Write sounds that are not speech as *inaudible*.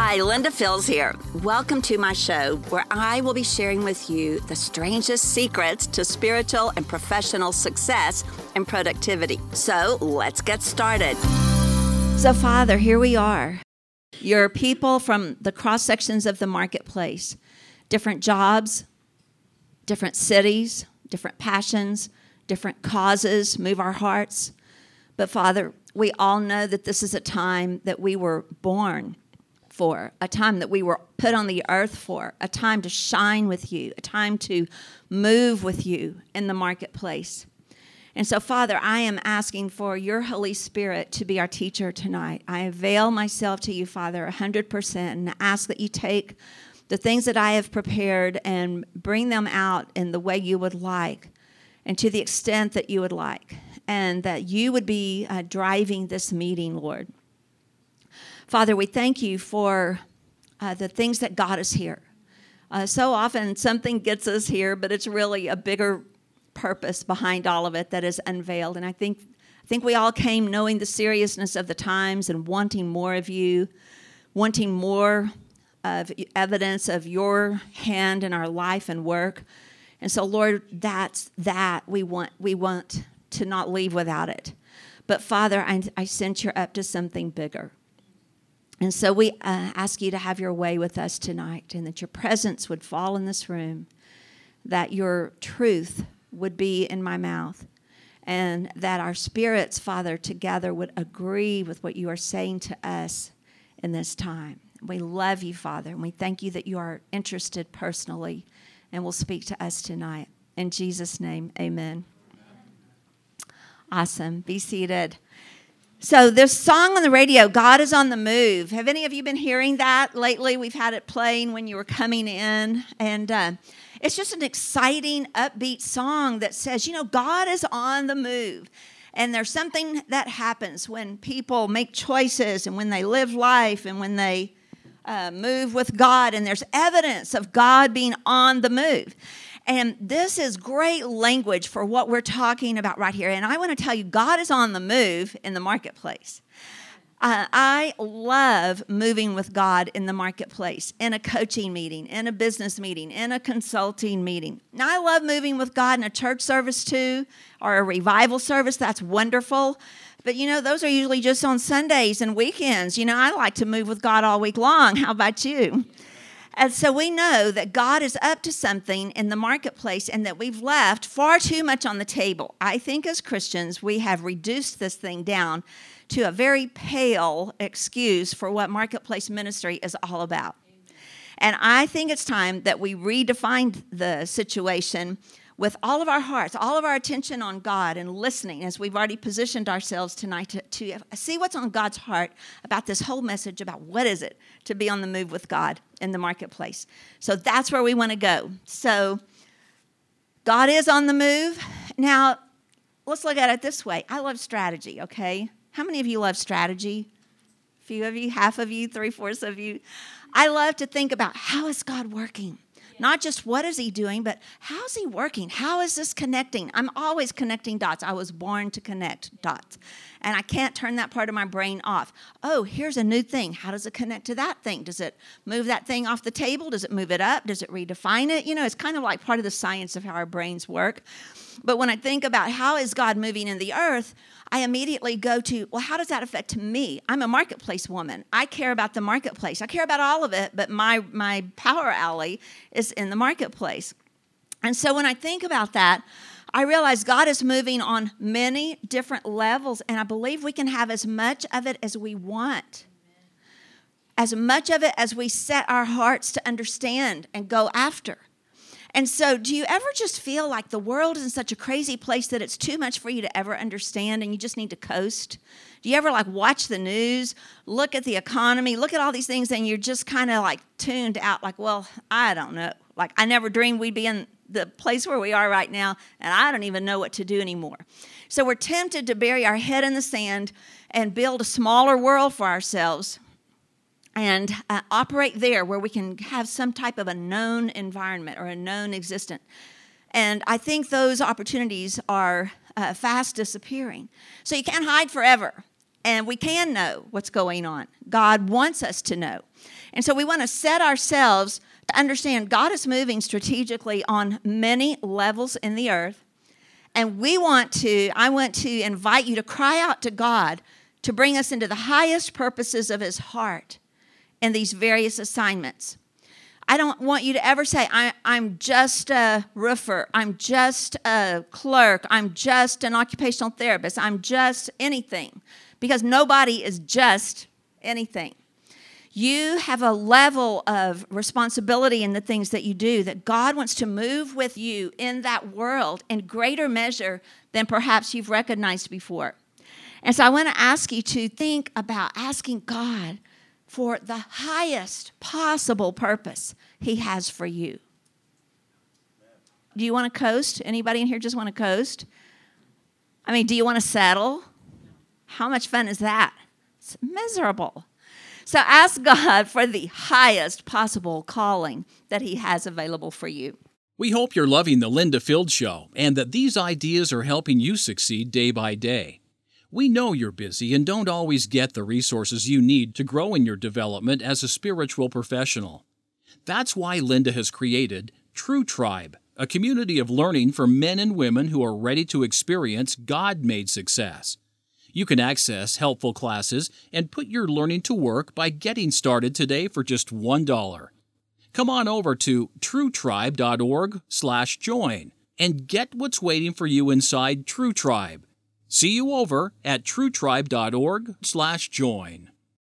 Hi, Linda Fields here. Welcome to my show where I will be sharing with you the strangest secrets to spiritual and professional success and productivity. So let's get started. So, Father, here we are. Your people from the cross sections of the marketplace, different jobs, different cities, different passions, different causes move our hearts. But, Father, we all know that this is a time that we were born for, a time that we were put on the earth for, a time to shine with you, a time to move with you in the marketplace. And so, Father, I am asking for your Holy Spirit to be our teacher tonight. I avail myself to you, Father, 100%, and ask that you take the things that I have prepared and bring them out in the way you would like and to the extent that you would like, and that you would be uh, driving this meeting, Lord. Father, we thank you for uh, the things that got us here. Uh, so often something gets us here, but it's really a bigger purpose behind all of it that is unveiled. And I think, I think we all came knowing the seriousness of the times and wanting more of you, wanting more of evidence of your hand in our life and work. And so, Lord, that's that we want. We want to not leave without it. But Father, I, I sense you're up to something bigger. And so we uh, ask you to have your way with us tonight and that your presence would fall in this room, that your truth would be in my mouth, and that our spirits, Father, together would agree with what you are saying to us in this time. We love you, Father, and we thank you that you are interested personally and will speak to us tonight. In Jesus' name, amen. amen. Awesome. Be seated. So, this song on the radio, God is on the move. Have any of you been hearing that lately? We've had it playing when you were coming in. And uh, it's just an exciting, upbeat song that says, you know, God is on the move. And there's something that happens when people make choices and when they live life and when they uh, move with God, and there's evidence of God being on the move. And this is great language for what we're talking about right here. And I want to tell you, God is on the move in the marketplace. Uh, I love moving with God in the marketplace, in a coaching meeting, in a business meeting, in a consulting meeting. Now, I love moving with God in a church service too, or a revival service. That's wonderful. But you know, those are usually just on Sundays and weekends. You know, I like to move with God all week long. *laughs* How about you? And so we know that God is up to something in the marketplace and that we've left far too much on the table. I think as Christians, we have reduced this thing down to a very pale excuse for what marketplace ministry is all about. And I think it's time that we redefine the situation with all of our hearts, all of our attention on God and listening as we've already positioned ourselves tonight to, to see what's on God's heart about this whole message about what is it to be on the move with God in the marketplace. So that's where we want to go. So God is on the move. Now, let's look at it this way. I love strategy, okay? How many of you love strategy? A few of you, half of you, three fourths of you. I love to think about how is God working? Not just what is he doing, but how's he working? How is this connecting? I'm always connecting dots. I was born to connect dots. And I can't turn that part of my brain off. Oh, here's a new thing. How does it connect to that thing? Does it move that thing off the table? Does it move it up? Does it redefine it? You know, it's kind of like part of the science of how our brains work. But when I think about how is God moving in the earth, I immediately go to, well, how does that affect me? I'm a marketplace woman. I care about the marketplace. I care about all of it, but my, my power alley is in the marketplace. And so when I think about that, I realize God is moving on many different levels, and I believe we can have as much of it as we want. As much of it as we set our hearts to understand and go after. And so, do you ever just feel like the world is in such a crazy place that it's too much for you to ever understand and you just need to coast? Do you ever like watch the news, look at the economy, look at all these things, and you're just kind of like tuned out, like, well, I don't know. Like, I never dreamed we'd be in the place where we are right now, and I don't even know what to do anymore. So, we're tempted to bury our head in the sand and build a smaller world for ourselves and uh, operate there where we can have some type of a known environment or a known existence. And I think those opportunities are uh, fast disappearing. So you can't hide forever. and we can know what's going on. God wants us to know. And so we want to set ourselves to understand God is moving strategically on many levels in the earth. And we want to, I want to invite you to cry out to God to bring us into the highest purposes of His heart in these various assignments. I don't want you to ever say, I, am just a roofer, I'm just a clerk, I'm just an occupational therapist, I'm just anything, because nobody is just anything. You have a level of responsibility in the things that you do that God wants to move with you in that world in greater measure than perhaps you've recognized before. And so I want to ask you to think about asking God for the highest possible purpose He has for you. Do you want to coast? Anybody in here just want to coast? I mean, do you want to settle? How much fun is that? It's miserable. So ask God for the highest possible calling that He has available for you. We hope you're loving the Linda Field Show and that these ideas are helping you succeed day by day. We know you're busy and don't always get the resources you need to grow in your development as a spiritual professional. That's why Linda has created True Tribe, a community of learning for men and women who are ready to experience God made success. You can access helpful classes and put your learning to work by getting started today for just $1. Come on over to truetribe.org/join and get what's waiting for you inside True Tribe See you over at truetribe.org/join.